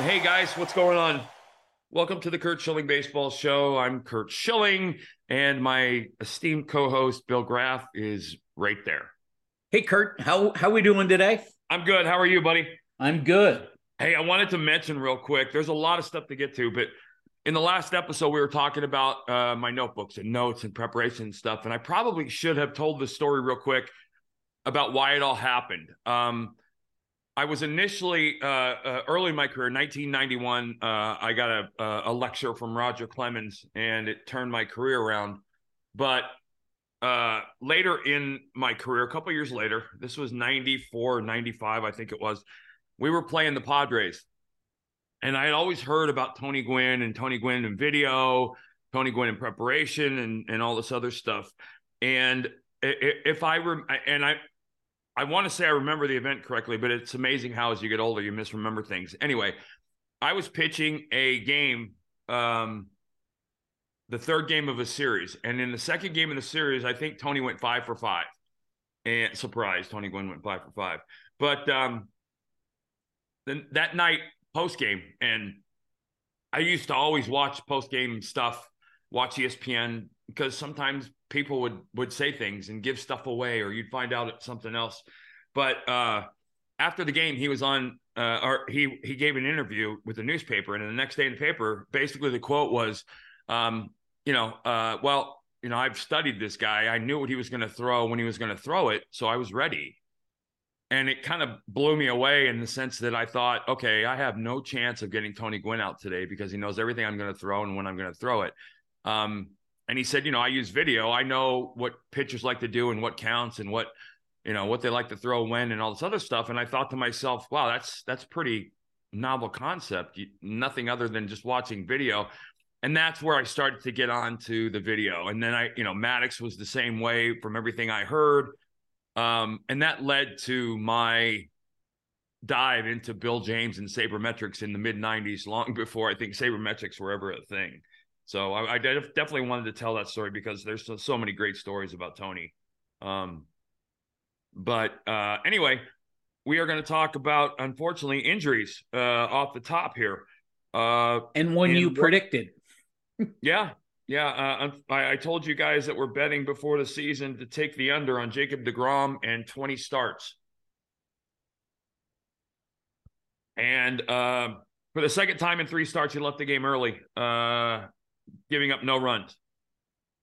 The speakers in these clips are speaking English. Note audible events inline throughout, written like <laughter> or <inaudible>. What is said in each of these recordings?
Hey guys, what's going on? Welcome to the Curt Schilling Baseball Show. I'm Curt Schilling, and my esteemed co-host Bill Graff is right there. Hey Curt, how how we doing today? I'm good. How are you, buddy? I'm good. Hey, I wanted to mention real quick. There's a lot of stuff to get to, but in the last episode, we were talking about uh, my notebooks and notes and preparation and stuff, and I probably should have told the story real quick about why it all happened. Um, I was initially uh, uh, early in my career, 1991. Uh, I got a, a lecture from Roger Clemens, and it turned my career around. But uh, later in my career, a couple years later, this was 94, 95, I think it was. We were playing the Padres, and I had always heard about Tony Gwynn and Tony Gwynn in video, Tony Gwynn in preparation, and and all this other stuff. And if I were, and I I want to say I remember the event correctly, but it's amazing how as you get older you misremember things. Anyway, I was pitching a game, um, the third game of a series, and in the second game of the series, I think Tony went five for five, and surprise, Tony Gwynn went five for five. But um, then that night post game, and I used to always watch post game stuff, watch ESPN because sometimes people would would say things and give stuff away, or you'd find out something else. But uh, after the game, he was on, uh, or he he gave an interview with the newspaper, and the next day in the paper, basically the quote was, um, you know, uh, well, you know, I've studied this guy. I knew what he was going to throw when he was going to throw it, so I was ready. And it kind of blew me away in the sense that I thought, okay, I have no chance of getting Tony Gwynn out today because he knows everything I'm going to throw and when I'm going to throw it. Um, and he said, you know, I use video. I know what pitchers like to do and what counts and what, you know, what they like to throw when and all this other stuff. And I thought to myself, wow, that's that's pretty novel concept. You, nothing other than just watching video. And that's where I started to get onto the video. And then I, you know, Maddux was the same way from everything I heard. Um, and that led to my dive into Bill James and sabermetrics in the mid 90s, long before I think sabermetrics were ever a thing. So I, I definitely wanted to tell that story because there's so, so many great stories about Tony. Um, but uh, anyway, we are going to talk about unfortunately injuries uh, off the top here. Uh, and when you predicted, <laughs> yeah, yeah, uh, I, I, told you guys that we're betting before the season to take the under on Jacob deGrom and 20 starts. And uh, for the second time in three starts, he left the game early. Uh, giving up no runs.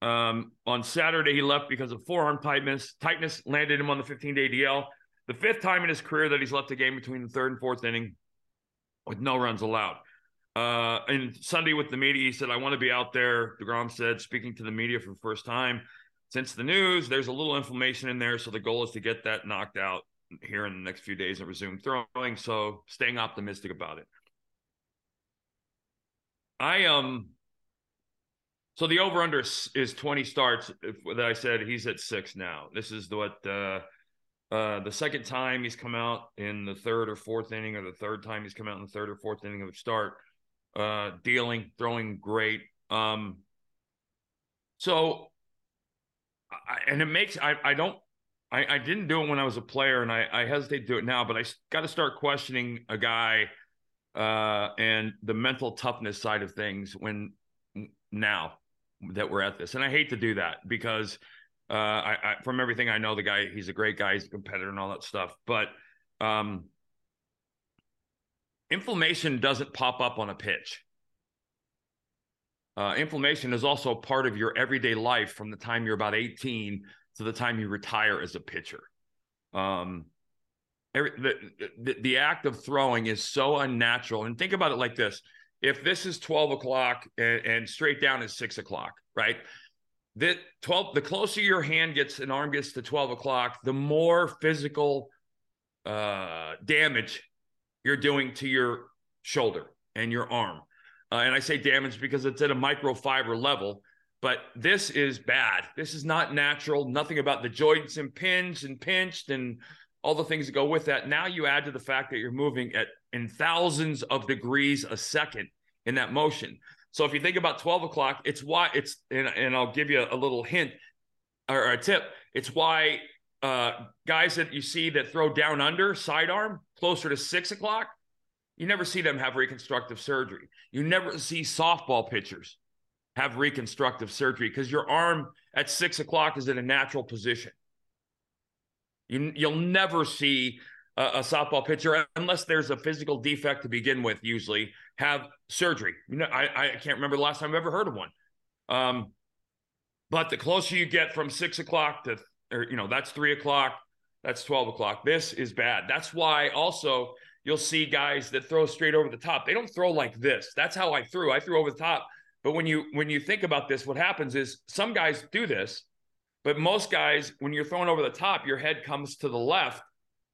Um, on Saturday, he left because of forearm tightness. Tightness landed him on the 15 day DL. The fifth time in his career that he's left a game between the third and fourth inning with no runs allowed. Uh, and Sunday with the media, he said, I want to be out there. DeGrom said, speaking to the media for the first time since the news, there's a little inflammation in there. So the goal is to get that knocked out here in the next few days and resume throwing. So staying optimistic about it. I um so the over under is 20 starts that I said he's at six now. This is what uh, uh, the second time he's come out in the third or fourth inning, or the third time he's come out in the third or fourth inning of the start, uh, dealing, throwing great. Um, so, I, and it makes I I don't I, I didn't do it when I was a player, and I, I hesitate to do it now, but I got to start questioning a guy uh, and the mental toughness side of things when now that we're at this. And I hate to do that because uh, I, I, from everything I know, the guy he's a great guy, he's a competitor and all that stuff. But um, inflammation doesn't pop up on a pitch. Uh, inflammation is also part of your everyday life from the time you're about 18 to the time you retire as a pitcher. Um, every, the, the, the act of throwing is so unnatural. And think about it like this if this is 12 o'clock and, and straight down is six o'clock, right? That 12, the closer your hand gets and arm gets to 12 o'clock, the more physical uh, damage you're doing to your shoulder and your arm. Uh, and I say damage because it's at a microfiber level, but this is bad. This is not natural. Nothing about the joints and pinched and pinched and all the things that go with that. Now you add to the fact that you're moving at in thousands of degrees a second in that motion. So if you think about 12 o'clock, it's why it's, and, and I'll give you a little hint or a tip. It's why uh, guys that you see that throw down under sidearm closer to six o'clock, You never see them have reconstructive surgery. You never see softball pitchers have reconstructive surgery because your arm at six o'clock is in a natural position. You, you'll never see a, a, softball pitcher, unless there's a physical defect to begin with, usually have surgery. You know, I, I can't remember the last time I've ever heard of one. Um, but the closer you get from six o'clock to, or, you know, that's three o'clock, that's 12 o'clock. This is bad. That's why also you'll see guys that throw straight over the top. They don't throw like this. That's how I threw. I threw over the top. But when you when you think about this, what happens is some guys do this, but most guys, when you're throwing over the top, your head comes to the left.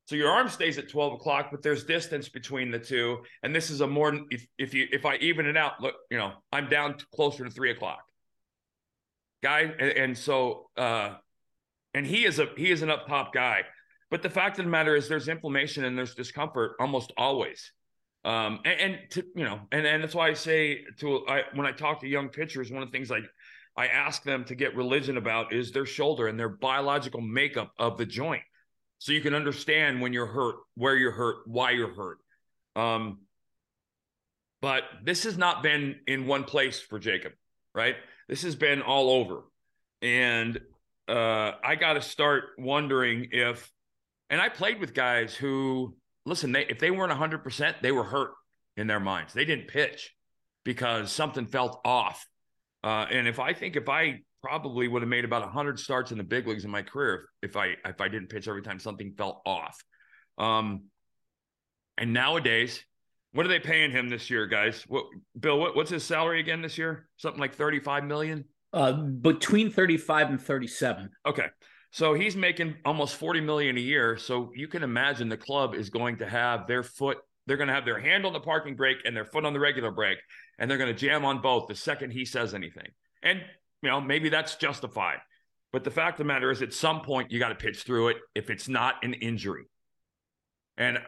So your arm stays at 12 o'clock, but there's distance between the two. And this is a more if if you if I even it out, look, you know, I'm down closer to three o'clock. Guy, and, and so uh and he is a he is an up top guy. But the fact of the matter is there's inflammation and there's discomfort almost always. Um, and, and to you know, and, and that's why I say to I when I talk to young pitchers, one of the things I I ask them to get religion about is their shoulder and their biological makeup of the joint. So you can understand when you're hurt, where you're hurt, why you're hurt. Um, but this has not been in one place for Jacob, right? This has been all over. And uh, I got to start wondering if, and I played with guys who, listen, they, if they weren't 100%, they were hurt in their minds. They didn't pitch because something felt off. Uh, and if I think if I probably would have made about 100 starts in the big leagues in my career if, I if I didn't pitch every time something fell off. Um, and nowadays, what are they paying him this year, guys? What Bill? What, what's his salary again this year? Something like 35 million. Uh, between 35 and 37. Okay. So he's making almost 40 million a year. So you can imagine the club is going to have their foot, they're going to have their hand on the parking brake and their foot on the regular brake, and they're going to jam on both the second he says anything. And, you know, maybe that's justified. But the fact of the matter is, at some point, you got to pitch through it if it's not an injury. And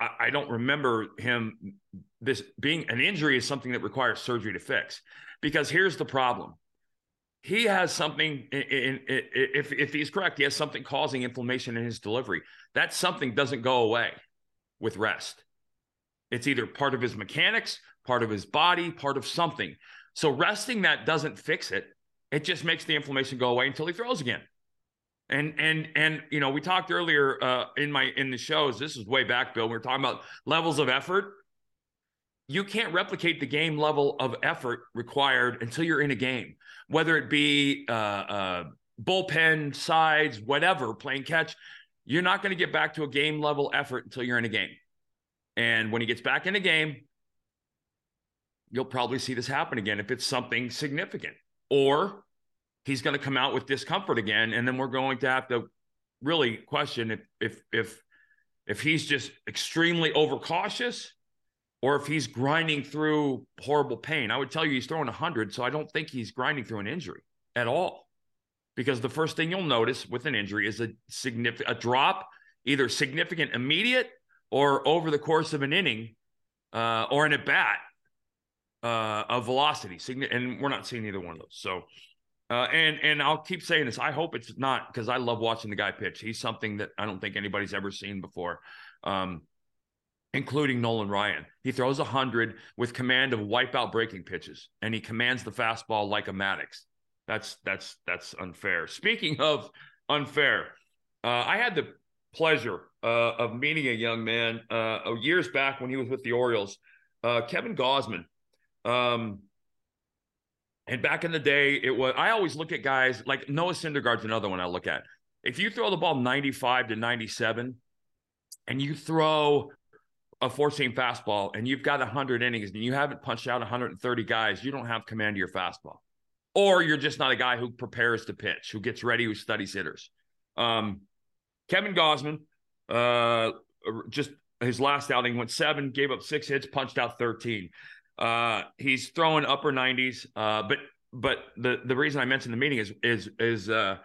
I, I don't remember him this being an injury is something that requires surgery to fix. Because here's the problem he has something in, in, in, if if he's correct he has something causing inflammation in his delivery that something doesn't go away with rest. It's either part of his mechanics part of his body part of something. So resting that doesn't fix it. It just makes the inflammation go away until he throws again. And and and you know we talked earlier uh, in my in the shows this is way back bill we were talking about levels of effort. You can't replicate the game level of effort required until you're in a game, whether it be uh, uh, bullpen, sides, whatever, playing catch. You're not going to get back to a game level effort until you're in a game. And when he gets back in a game, you'll probably see this happen again if it's something significant. Or he's going to come out with discomfort again, and then we're going to have to really question if if if if he's just extremely overcautious or if he's grinding through horrible pain. I would tell you he's throwing 100, so I don't think he's grinding through an injury at all. Because the first thing you'll notice with an injury is a significant a drop, either significant immediate or over the course of an inning uh, or an at bat uh, of velocity. And we're not seeing either one of those. So, uh, and and I'll keep saying this. I hope it's not because I love watching the guy pitch. He's something that I don't think anybody's ever seen before. Um, including Nolan Ryan. He throws 100 with command of wipeout breaking pitches, and he commands the fastball like a Maddux. That's that's that's unfair. Speaking of unfair, uh, I had the pleasure uh, of meeting a young man uh, years back when he was with the Orioles, uh, Kevin Gausman. Um, and back in the day, it was I always look at guys like Noah Syndergaard's another one I look at. If you throw the ball 95 to 97 and you throw a four seam fastball and you've got 100 innings and you haven't punched out 130 guys, you don't have command of your fastball. Or you're just not a guy who prepares to pitch, who gets ready, who studies hitters. Um, Kevin Gausman, uh, just his last outing went seven, gave up six hits, punched out 13. Uh, he's throwing upper 90s. Uh, but but the the reason I mentioned the meeting is is is uh,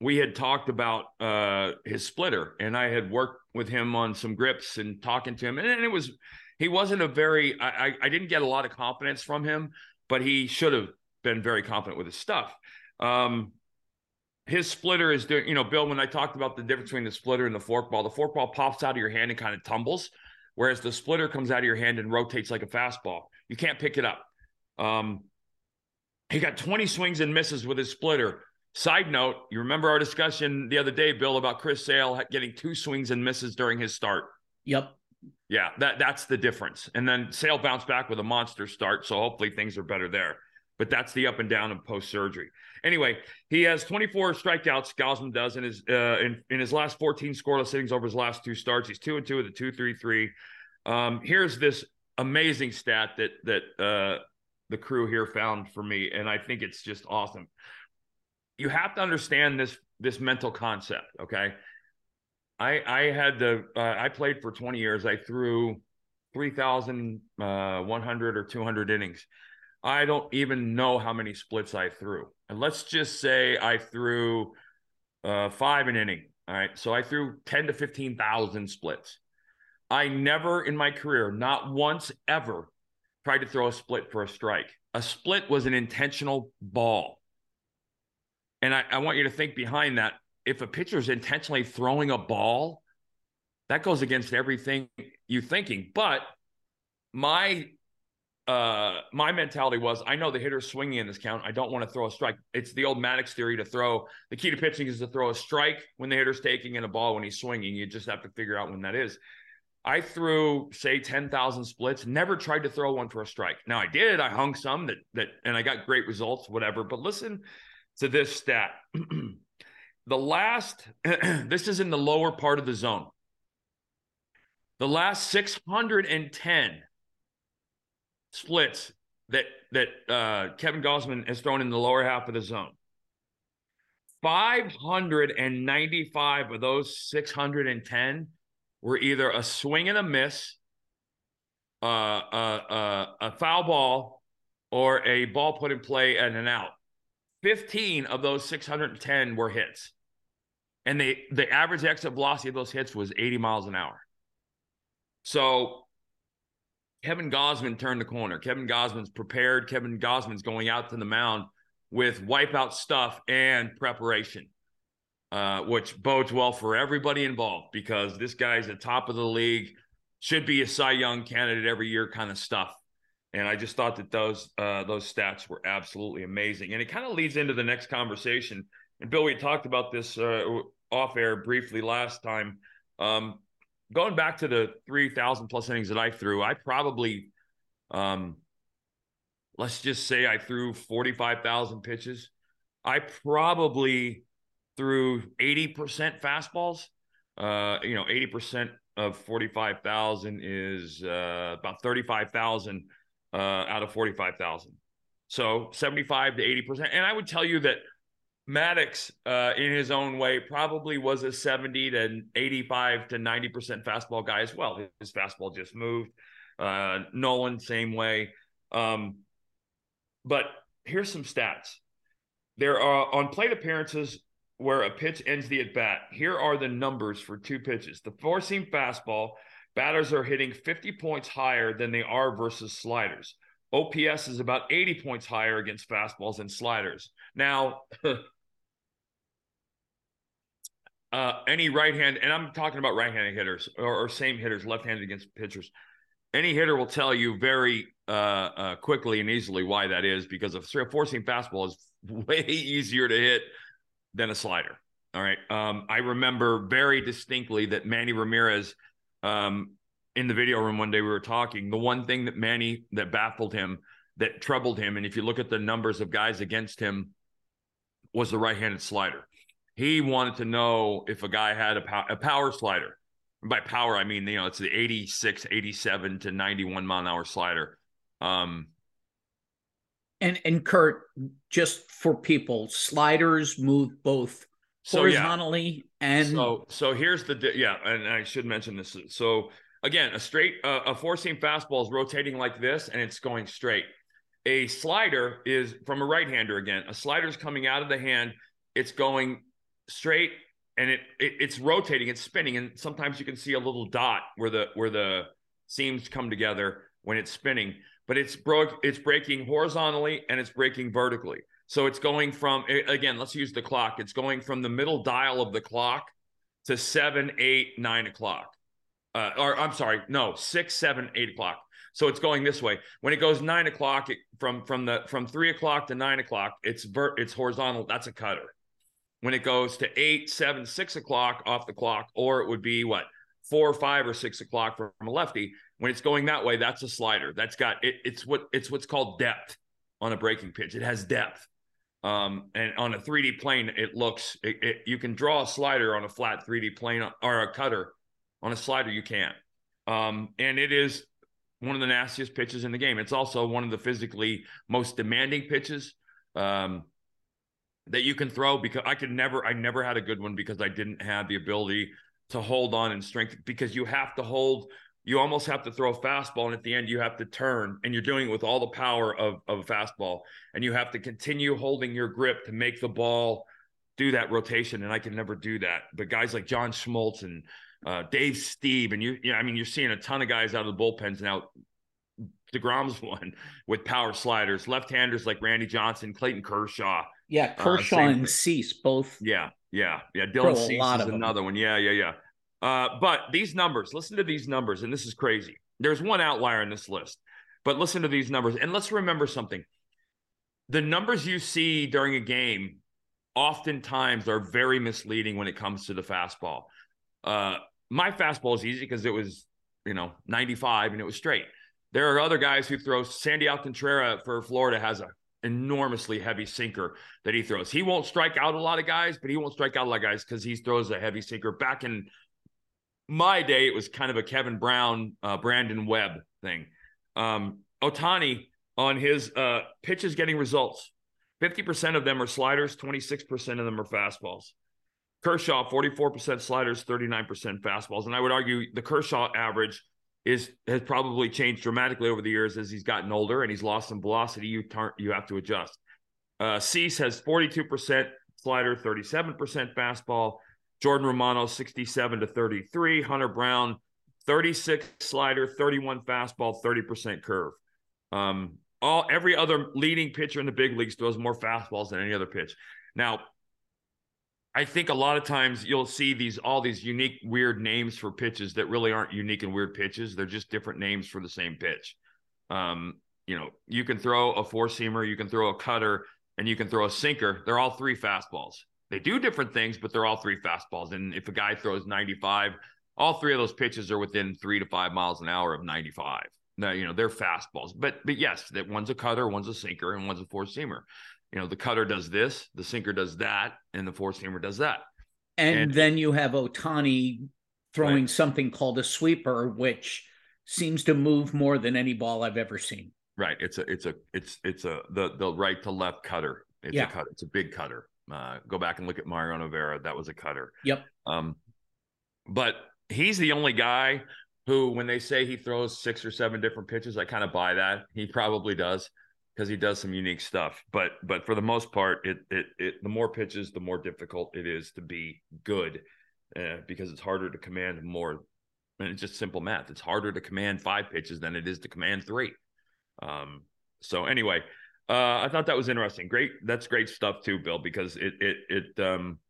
we had talked about uh, his splitter, and I had worked with him on some grips and talking to him, and, and it was he wasn't a very I, I didn't get a lot of confidence from him, but he should have been very confident with his stuff. Um, his splitter is doing, you know, Bill, when I talked about the difference between the splitter and the forkball, the forkball pops out of your hand and kind of tumbles, whereas the splitter comes out of your hand and rotates like a fastball. You can't pick it up. Um, he got 20 swings and misses with his splitter. Side note, you remember our discussion the other day, Bill, about Chris Sale getting two swings and misses during his start. Yep. Yeah, that that's the difference. And then Sale bounced back with a monster start, so hopefully things are better there. But that's the up and down of post surgery. Anyway, he has 24 strikeouts. Gausman does in his uh, in, in his last 14 scoreless innings over his last two starts. He's two and two with a two three three. Um, here's this amazing stat that that uh, the crew here found for me, and I think it's just awesome. You have to understand this this mental concept. Okay, I I had the uh, I played for 20 years. I threw 3,100 uh, or 200 innings. I don't even know how many splits I threw. And let's just say I threw uh, five an inning. All right. So I threw 10 to 15,000 splits. I never in my career, not once ever, tried to throw a split for a strike. A split was an intentional ball. And I, I want you to think behind that if a pitcher is intentionally throwing a ball, that goes against everything you're thinking. But my uh, my mentality was I know the hitter's swinging in this count. I don't want to throw a strike. It's the old Maddux theory to throw. The key to pitching is to throw a strike when the hitter's taking and a ball when he's swinging. You just have to figure out when that is. I threw say 10,000 splits, never tried to throw one for a strike. Now I did, I hung some that that and I got great results whatever, but listen to this stat. <clears throat> the last <clears throat> this is in the lower part of the zone. The last 610 splits that that uh, Kevin Gausman has thrown in the lower half of the zone. 595 of those 610 were either a swing and a miss, uh, uh, uh, a foul ball, or a ball put in play and an out. 15 of those 610 were hits. And they, the average exit velocity of those hits was 80 miles an hour. So Kevin Gausman turned the corner. Kevin Gausman's prepared. Kevin Gausman's going out to the mound with wipeout stuff and preparation uh, which bodes well for everybody involved because this guy's at top of the league, should be a Cy Young candidate every year, kind of stuff. And I just thought that those uh, those stats were absolutely amazing, and it kind of leads into the next conversation. And Bill, we talked about this uh, off air briefly last time. Um, going back to the three thousand plus innings that I threw, I probably, um, let's just say, I threw forty five thousand pitches. I probably threw 80% fastballs. Uh, you know, 80% of 45,000 is uh, about 35,000 uh, out of 45,000. So 75 to 80%. And I would tell you that Maddux, uh, in his own way, probably was a 70 to 85 to 90% fastball guy as well. His fastball just moved. Uh, Nolan, same way. Um, but here's some stats. There are on plate appearances, where a pitch ends the at bat. Here are the numbers for two pitches. The four seam fastball, batters are hitting 50 points higher than they are versus sliders. OPS is about 80 points higher against fastballs and sliders. Now, <laughs> uh, any right hand, and I'm talking about right handed hitters or, or, same hitters, left handed against pitchers. Any hitter will tell you very uh, uh, quickly and easily why that is because a four seam fastball is <laughs> way easier to hit than a slider. All right. Um, I remember very distinctly that Manny Ramirez, um, in the video room one day we were talking. The one thing that Manny that baffled him, that troubled him, and if you look at the numbers of guys against him, was the right-handed slider. He wanted to know if a guy had a, pow- a power slider. And by power, I mean you know it's the 86, 87 to 91 mile an hour slider. Um, and and Curt, just for people, sliders move both so, horizontally yeah. and so so here's the yeah, and I should mention this. So again, a straight uh, a four seam fastball is rotating like this, and it's going straight. A slider is from a right hander again. A slider is coming out of the hand. It's going straight, and it, it it's rotating. It's spinning, and sometimes you can see a little dot where the where the seams come together when it's spinning but it's broke it's breaking horizontally and it's breaking vertically so it's going from again let's use the clock it's going from the middle dial of the clock to seven eight nine o'clock Uh, or I'm sorry, no, six, seven, eight o'clock. So it's going this way. When it goes nine o'clock, it, from from the from three o'clock to nine o'clock, it's vert, it's horizontal. That's a cutter. When it goes to eight, seven, six o'clock off the clock, or it would be what four five or six o'clock from a lefty. When it's going that way, that's a slider. That's got it, it's what it's what's called depth on a breaking pitch. It has depth. Um, and on a 3D plane, it looks it, it, you can draw a slider on a flat 3D plane or a cutter on a slider. You can't. Um, and it is one of the nastiest pitches in the game. It's also one of the physically most demanding pitches um, that you can throw because I could never, I never had a good one because I didn't have the ability to hold on and strength because you have to hold, you almost have to throw a fastball and at the end you have to turn and you're doing it with all the power of, of a fastball and you have to continue holding your grip to make the ball do that rotation. And I can never do that. But guys like John Smoltz and uh, Dave Stieb, and you, you know, I mean, you're seeing a ton of guys out of the bullpens now. DeGrom's <laughs> one with power sliders, left-handers like Randy Johnson, Clayton Kershaw. Yeah, uh, Kershaw uh, and Cease both. Yeah, yeah, yeah. Dylan Cease is another one. Yeah, yeah, yeah. Uh, but these numbers, listen to these numbers, and this is crazy. There's one outlier in this list, but listen to these numbers, and let's remember something. The numbers you see during a game oftentimes are very misleading when it comes to the fastball. Uh, my fastball is easy because it was, you know, 95 and it was straight. There are other guys who throw. Sandy Alcantara for Florida has a enormously heavy sinker that he throws. He won't strike out a lot of guys, but he won't strike out a lot of guys because he throws a heavy sinker. Back in my day, it was kind of a Kevin Brown, uh, Brandon Webb thing. Um, Ohtani on his uh, pitches getting results. 50% of them are sliders, 26% of them are fastballs. Kershaw, 44% sliders, 39% fastballs. And I would argue the Kershaw average is has probably changed dramatically over the years as he's gotten older and he's lost some velocity. You tar- you have to adjust. Uh, Cease has 42% slider, 37% fastball. Jordan Romano, 67 to 33. Hunter Brown, 36 slider, 31 fastball, 30% curve. Um, all every other leading pitcher in the big leagues throws more fastballs than any other pitch. Now, I think a lot of times you'll see these all these unique weird names for pitches that really aren't unique and weird pitches. They're just different names for the same pitch. Um, you know, you can throw a four seamer, you can throw a cutter, and you can throw a sinker. They're all three fastballs. They do different things, but they're all three fastballs. And if a guy throws 95, all three of those pitches are within three to five miles an hour of 95. Now, you know, they're fastballs. But but yes, that one's a cutter, one's a sinker, and one's a four seamer you know, the cutter does this, the sinker does that, and the four seamer does that. And, and then you have Ohtani throwing right. something called a sweeper, which seems to move more than any ball I've ever seen. Right. It's a it's a it's it's a the the right to left cutter. It's yeah. a cutter. It's a big cutter. Uh, go back and look at Mariano Rivera. That was a cutter. Yep. Um, but he's the only guy who, when they say he throws six or seven different pitches, I kind of buy that. He probably does because he does some unique stuff. But but for the most part, it it, it the more pitches, the more difficult it is to be good, uh, because it's harder to command more. And it's just simple math. It's harder to command five pitches than it is to command three. Um. So anyway, uh, I thought that was interesting. Great. That's great stuff too, Bill, because it it it um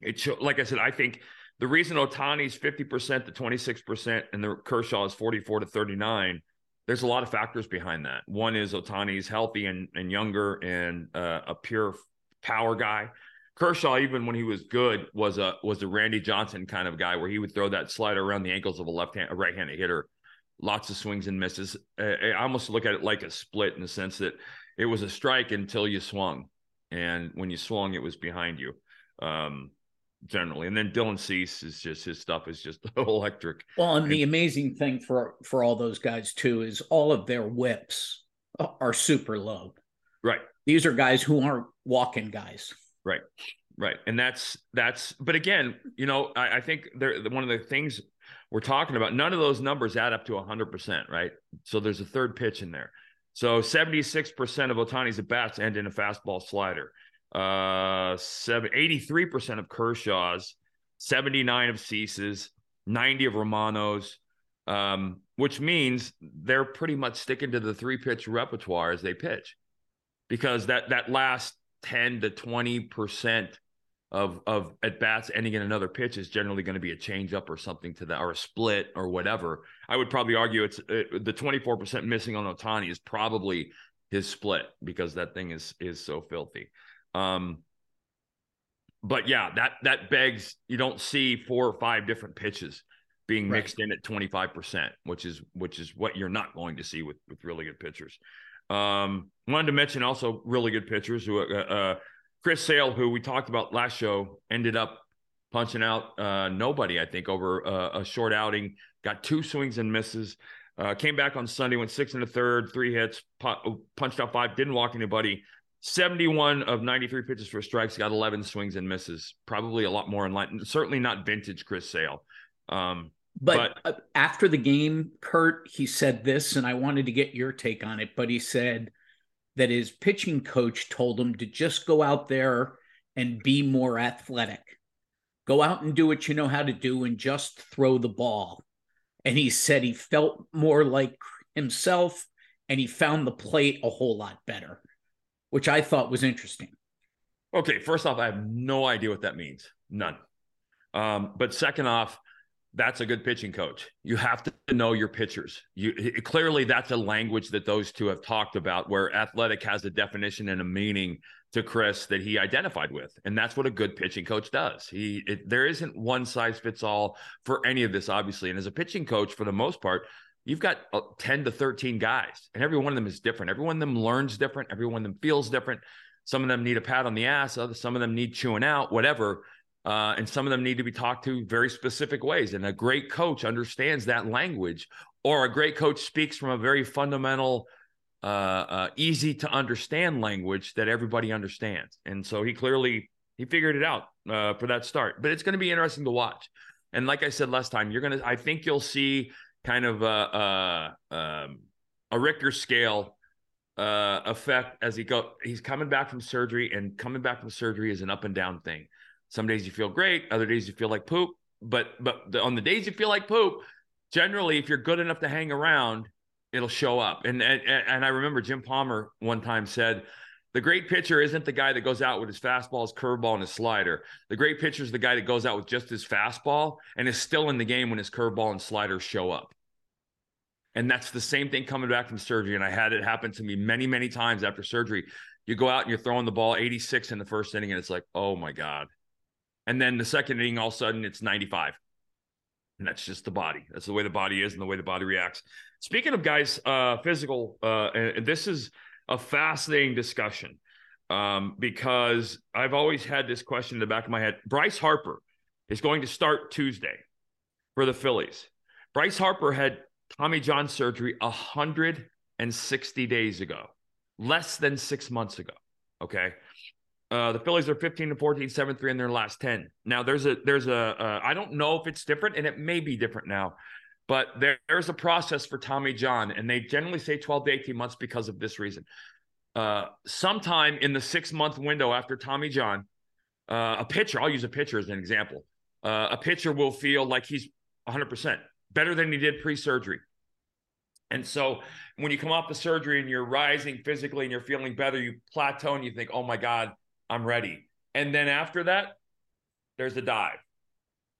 it show, like I said, I think the reason Ohtani's 50% to 26% and the Kershaw is 44 to 39 there's a lot of factors behind that. One is Ohtani's healthy and, and younger and uh, a pure power guy. Kershaw, even when he was good, was a was a Randy Johnson kind of guy where he would throw that slider around the ankles of a left hand, a right handed hitter. Lots of swings and misses. I almost look at it like a split in the sense that it was a strike until you swung, and when you swung, it was behind you. Um, generally. And then Dylan Cease is just his stuff is just <laughs> electric. Well, and, and the amazing thing for for all those guys too is all of their WHIPs are super low. Right. These are guys who aren't walking guys. Right. Right. And that's that's but again, you know, I, I think there one of the things we're talking about, none of those numbers add up to hundred percent, right? So there's a third pitch in there. So 76% of Ohtani's at bats end in a fastball slider uh, seven, 83% of Kershaw's, 79 of Cease's, 90 of Romano's, um, which means they're pretty much sticking to the three pitch repertoire as they pitch because that that last 10 to 20% of of at bats ending in another pitch is generally going to be a changeup or something to that or a split or whatever. I would probably argue it's uh, the 24% missing on Ohtani is probably his split because that thing is is so filthy. Um but yeah, that that begs you don't see four or five different pitches being right. mixed in at 25%, which is which is what you're not going to see with with really good pitchers. Um wanted to mention also really good pitchers who uh, uh Chris Sale, who we talked about last show, ended up punching out uh, nobody, I think, over uh, a short outing. Got two swings and misses. Uh, came back on Sunday, went six and a third, three hits, pu- punched out five, didn't walk anybody. 71 of 93 pitches for strikes, got 11 swings and misses. Probably a lot more in line. Certainly not vintage Chris Sale. Um, but, but uh, after the game, Curt, he said this, and I wanted to get your take on it. But he said, that his pitching coach told him to just go out there and be more athletic. Go out and do what you know how to do and just throw the ball. And he said he felt more like himself and he found the plate a whole lot better, which I thought was interesting. Okay, first off, I have no idea what that means. None. Um, but second off, that's a good pitching coach. You have to know your pitchers. You clearly that's a language that those two have talked about where athletic has a definition and a meaning to Chris that he identified with. And that's what a good pitching coach does. He it, there isn't one size fits all for any of this obviously. And as a pitching coach for the most part, you've got uh, 10 to 13 guys and every one of them is different. Every one of them learns different, every one of them feels different. Some of them need a pat on the ass, other some of them need chewing out, whatever uh, and some of them need to be talked to very specific ways. And a great coach understands that language, or a great coach speaks from a very fundamental, uh, uh, easy to understand language that everybody understands. And so he clearly he figured it out uh, for that start. But it's going to be interesting to watch. And like I said last time, you're gonna I think you'll see kind of a a, um, a Richter scale uh, effect as he go. He's coming back from surgery, and coming back from surgery is an up and down thing. Some days you feel great, other days you feel like poop. But but the, on the days you feel like poop, generally, if you're good enough to hang around, it'll show up. And and, and I remember Jim Palmer one time said, the great pitcher isn't the guy that goes out with his fastball, his curveball, and his slider. The great pitcher is the guy that goes out with just his fastball and is still in the game when his curveball and slider show up. And that's the same thing coming back from surgery. And I had it happen to me many, many times after surgery. You go out and you're throwing the ball 86 in the first inning, and it's like, oh my God, and then the second inning, all of a sudden, it's 95. And that's just the body. That's the way the body is and the way the body reacts. Speaking of guys, uh, physical, uh, this is a fascinating discussion um, because I've always had this question in the back of my head. Bryce Harper is going to start Tuesday for the Phillies. Bryce Harper had Tommy John surgery 160 days ago, less than six months ago. Okay. Uh, the Phillies are 15 to 14, 7 3 in their last 10. Now, there's a, there's a. Uh, I don't know if it's different, and it may be different now, but there, there's a process for Tommy John, and they generally say 12 to 18 months because of this reason. Uh, sometime in the six month window after Tommy John, uh, a pitcher, I'll use a pitcher as an example, uh, a pitcher will feel like he's 100% better than he did pre surgery. And so when you come off the surgery and you're rising physically and you're feeling better, you plateau and you think, oh my God, I'm ready. And then after that, there's a dive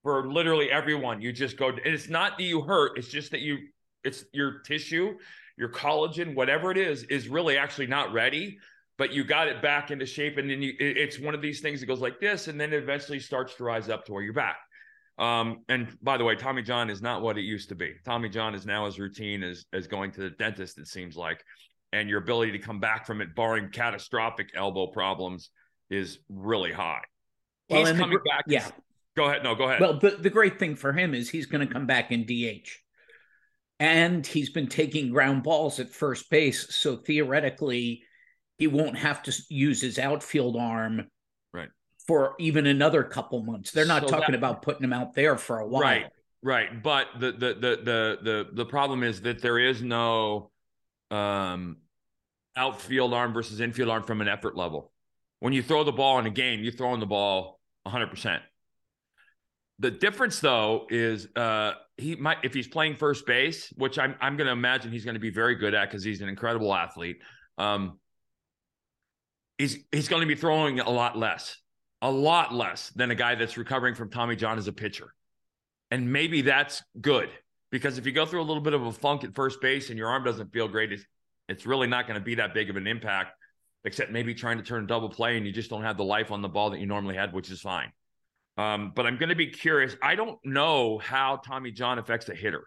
for literally everyone. You just go, and it's not that you hurt, it's just that you, it's your tissue, your collagen, whatever it is, is really actually not ready, but you got it back into shape. And then you, it's one of these things that goes like this, and then it eventually starts to rise up to where you're back. Um, and by the way, Tommy John is not what it used to be. Tommy John is now as routine as as going to the dentist, it seems like. And your ability to come back from it, barring catastrophic elbow problems, is really high. He's coming the, back. Yeah. Go ahead. No, go ahead. Well, the, the great thing for him is he's going to come back in DH. And he's been taking ground balls at first base. So theoretically, he won't have to use his outfield arm right for even another couple months. They're not so talking that, about putting him out there for a while. Right. Right. But the the the the the the problem is that there is no um outfield arm versus infield arm from an effort level. When you throw the ball in a game, you're throwing the ball 100%. The difference, though, is uh, he might if he's playing first base, which I'm I'm going to imagine he's going to be very good at because he's an incredible athlete. Um, he's he's going to be throwing a lot less. a lot less than a guy that's recovering from Tommy John as a pitcher. And maybe that's good because if you go through a little bit of a funk at first base and your arm doesn't feel great, it's, it's really not going to be that big of an impact, except maybe trying to turn a double play and you just don't have the life on the ball that you normally had, which is fine. Um, but I'm going to be curious. I don't know how Tommy John affects a hitter.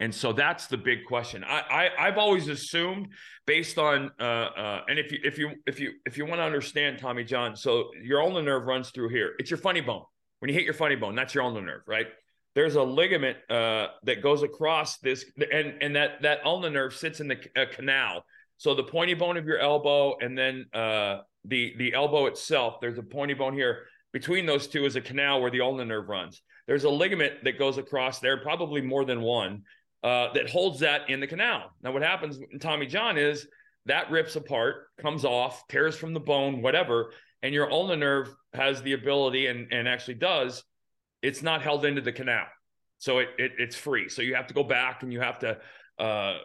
And so that's the big question. I, I have always assumed based on uh, uh, and if you if you if you if you want to understand Tommy John, so your ulnar nerve runs through here. It's your funny bone. When you hit your funny bone, that's your ulnar nerve, right? There's a ligament uh, that goes across this, and and that that ulnar nerve sits in the uh, canal. So the pointy bone of your elbow, and then uh, the the elbow itself. There's a pointy bone here. Between those two is a canal where the ulnar nerve runs. There's a ligament that goes across there, probably more than one uh, that holds that in the canal. Now, what happens in Tommy John is that rips apart, comes off, tears from the bone, whatever, and your ulnar nerve has the ability and, and actually does, it's not held into the canal. So it, it it's free. So you have to go back and you have to uh,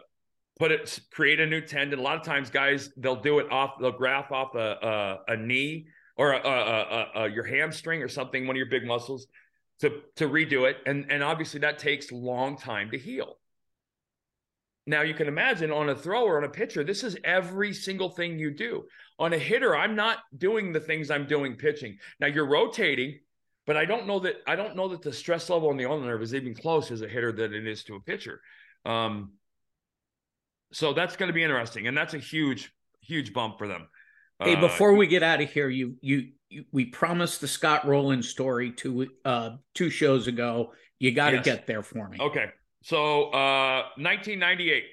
put it, create a new tendon. A lot of times, guys, they'll do it off, they'll graft off a, a, a knee or a, a, a, your hamstring or something, one of your big muscles to, to redo it. And, and obviously that takes long time to heal. Now you can imagine on a thrower, on a pitcher, this is every single thing you do. On a hitter, I'm not doing the things I'm doing pitching. Now you're rotating, but I don't know that I don't know that the stress level on the ulnar nerve is even close as a hitter than it is to a pitcher. Um, so that's going to be interesting, and that's a huge, huge bump for them. Hey, uh, before we get out of here, you, you, you we promised the Scott Rolen story two uh two shows ago. You got to yes. get there for me. Okay. So, uh, 1998,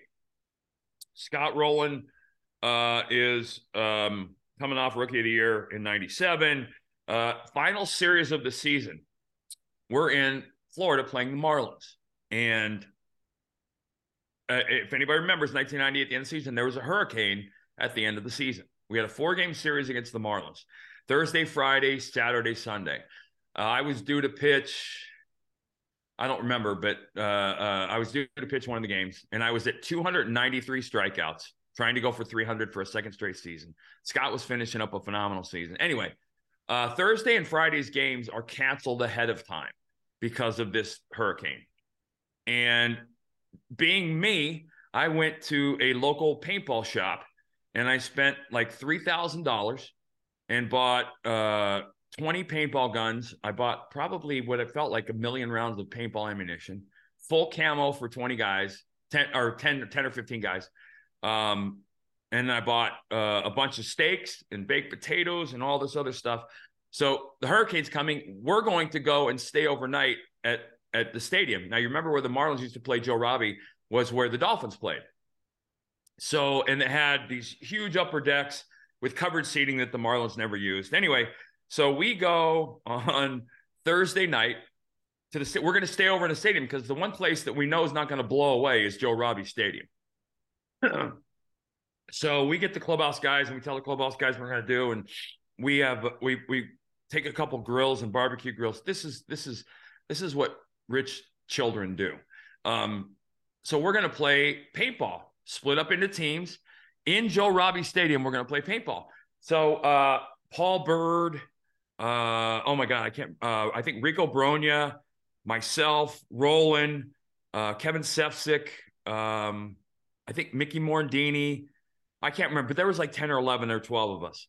Scott Rolen uh, is um, coming off Rookie of the Year in 97. Uh, final series of the season. We're in Florida playing the Marlins. And uh, if anybody remembers 1998 at the end of the season, there was a hurricane at the end of the season. We had a four game series against the Marlins Thursday, Friday, Saturday, Sunday. Uh, I was due to pitch I don't remember, but uh, uh, I was due to pitch one of the games, and I was at 293 strikeouts, trying to go for 300 for a second straight season. Scott was finishing up a phenomenal season. Anyway, uh, Thursday and Friday's games are canceled ahead of time because of this hurricane. And being me, I went to a local paintball shop and I spent like $3,000 and bought uh, 20 paintball guns. I bought probably what it felt like a million rounds of paintball ammunition, full camo for 20 guys, 10 or 10, 10 or 15 guys. Um, and I bought uh, a bunch of steaks and baked potatoes and all this other stuff. So the hurricane's coming. We're going to go and stay overnight at at the stadium. Now you remember where the Marlins used to play Joe Robbie was where the Dolphins played. So and it had these huge upper decks with covered seating that the Marlins never used. Anyway, so we go on Thursday night to the. We're going to stay over in the stadium because the one place that we know is not going to blow away is Joe Robbie Stadium. <clears throat> so we get the clubhouse guys and we tell the clubhouse guys we're going to do, and we have we we take a couple grills and barbecue grills. This is this is this is what rich children do. Um, so we're going to play paintball, split up into teams in Joe Robbie Stadium. We're going to play paintball. So uh, Paul Byrd uh, oh my God, I can't. Uh, I think Rico Brogna, myself, Rolen, uh, Kevin Sefcik, um, I think Mickey Morandini. I can't remember, but there was like 10 or 11 or 12 of us.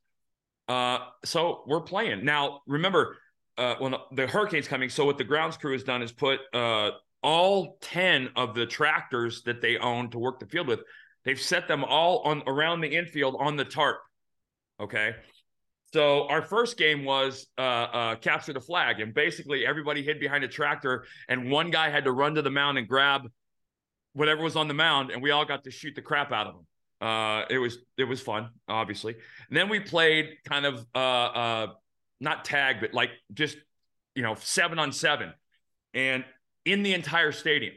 Uh, so we're playing. Now, remember, uh, when the, the, hurricane's coming, so what the grounds crew has done is put uh, all 10 of the tractors that they own to work the field with, they've set them all on around the infield on the tarp. Okay. So our first game was uh, uh, capture the flag, and basically everybody hid behind a tractor, and one guy had to run to the mound and grab whatever was on the mound, and we all got to shoot the crap out of him. Uh, it was it was fun, obviously. And then we played kind of uh, uh, not tag, but like just you know seven on seven, and in the entire stadium.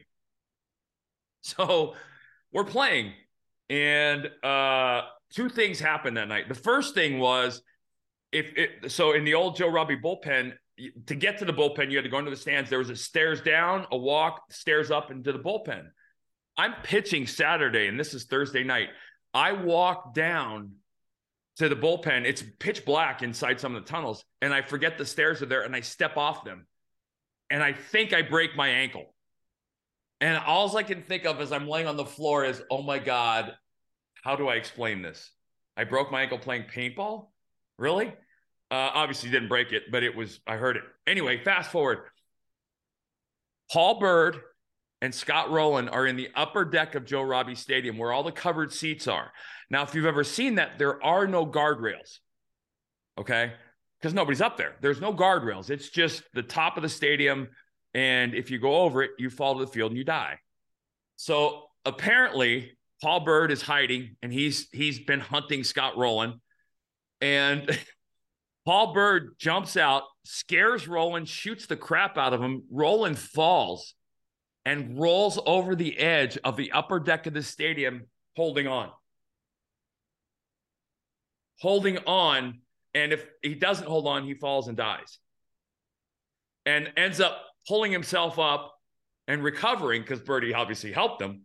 So we're playing, and uh, two things happened that night. The first thing was if it, so in the old Joe Robbie bullpen, to get to the bullpen, you had to go into the stands. There was a stairs down, a walk, stairs up into the bullpen. I'm pitching Saturday, and this is Thursday night. I walk down to the bullpen. It's pitch black inside some of the tunnels, and I forget the stairs are there, and I step off them, and I think I break my ankle. And all I can think of as I'm laying on the floor is, oh my God, how do I explain this? I broke my ankle playing paintball? Really? Uh, obviously didn't break it, but it was, I heard it. Anyway, fast forward. Paul Byrd and Scott Rolen are in the upper deck of Joe Robbie Stadium where all the covered seats are. Now, if you've ever seen that, there are no guardrails. Okay. Because nobody's up there. There's no guardrails. It's just the top of the stadium. And if you go over it, you fall to the field and you die. So apparently, Paul Byrd is hiding and he's he's been hunting Scott Rolen. And <laughs> Paul Byrd jumps out, scares Rolen, shoots the crap out of him. Rolen falls and rolls over the edge of the upper deck of the stadium, holding on. Holding on. And if he doesn't hold on, he falls and dies. And ends up pulling himself up and recovering because Birdie obviously helped him.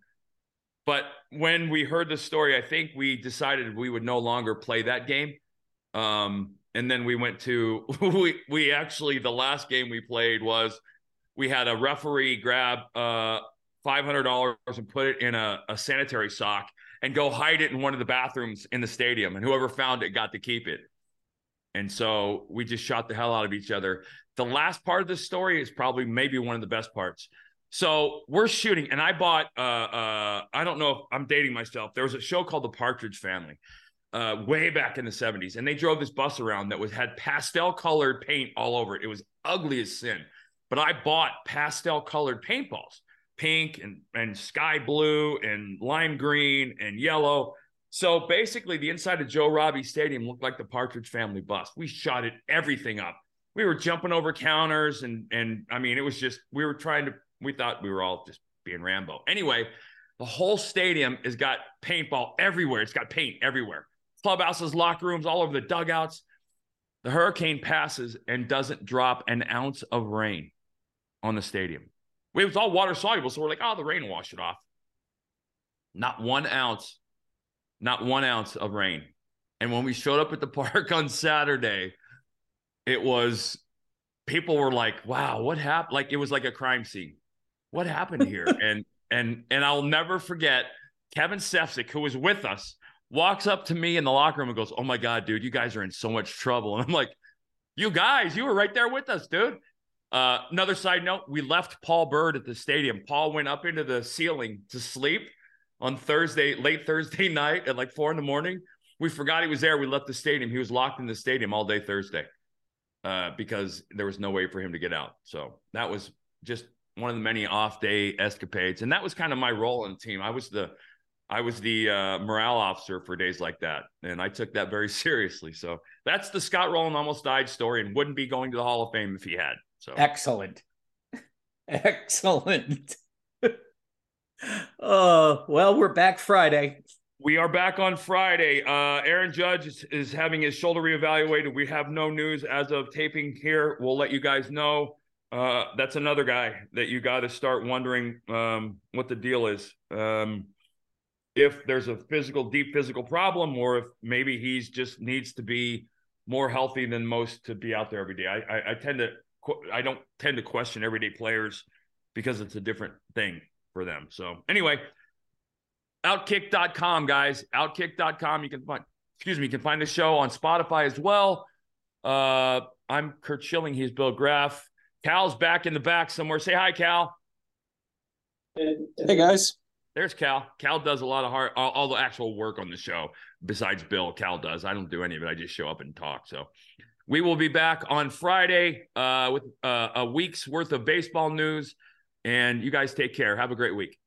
But when we heard the story, I think we decided we would no longer play that game. Um, and then we went to <laughs> we we actually the last game we played was we had a referee grab uh five hundred dollars and put it in a, a sanitary sock and go hide it in one of the bathrooms in the stadium, and whoever found it got to keep it. And so we just shot the hell out of each other. The last part of the story is probably maybe one of the best parts. So we're shooting, and I bought. Uh, uh, I don't know if I'm dating myself. There was a show called The Partridge Family, uh, way back in the 70s, and they drove this bus around that was had pastel colored paint all over it. It was ugly as sin. But I bought pastel colored paintballs, pink and and sky blue and lime green and yellow. So basically, the inside of Joe Robbie Stadium looked like the Partridge Family bus. We shot it everything up. We were jumping over counters and and I mean, it was just we were trying to. We thought we were all just being Rambo. Anyway, the whole stadium has got paintball everywhere. It's got paint everywhere clubhouses, locker rooms, all over the dugouts. The hurricane passes and doesn't drop an ounce of rain on the stadium. It was all water soluble, so we're like, oh, the rain will wash it off. Not one ounce, not one ounce of rain. And when we showed up at the <laughs> park on Saturday, it was people were like, wow, what happened? Like it was like a crime scene. What happened here? <laughs> and and and I'll never forget Kevin Sefcik, who was with us walks up to me in the locker room and goes, Oh my God, dude, you guys are in so much trouble. <laughs> And I'm like, You guys, you were right there with us, dude. Uh, another side note, we left Paul Byrd at the stadium. Paul went up into the ceiling to sleep on Thursday, late Thursday <laughs> night at like four in the morning. We forgot he was there. We left the stadium. He was locked in the stadium all day Thursday uh, because there was no way for him to get out. So that was just one of the many off day escapades. And that was kind of my role in the team. I was the I was the uh, morale officer for days like that, and I took that very <laughs> seriously. So that's the Scott Rolen almost died story, and wouldn't be going to the Hall of Fame if he had. So excellent, <laughs> excellent. oh well, we're back Friday. We are back on Friday. Uh, Aaron Judge is, is having his shoulder reevaluated. We have no news as of taping here. We'll let you guys know. Uh, that's another guy that you got to start wondering um, what the deal is. Um, if there's a physical, deep physical problem, or if maybe he's just needs to be more healthy than most to be out there every day. I, I, I tend to, I don't tend to question everyday players because it's a different thing for them. So anyway, outkick.com, guys, outkick.com. You can find, excuse me, you can find the show on Spotify as well. Uh, I'm Curt Schilling. He's Bill Graff. Cal's back in the back somewhere. Say hi, Cal. Hey, guys. There's Cal. Cal does a lot of hard, all, all, the actual work on the show. Besides Bill, Cal does. I don't do any of it. I just show up and talk. So we will be back on Friday uh, with uh, a week's worth of baseball news. And you guys take care. Have a great week.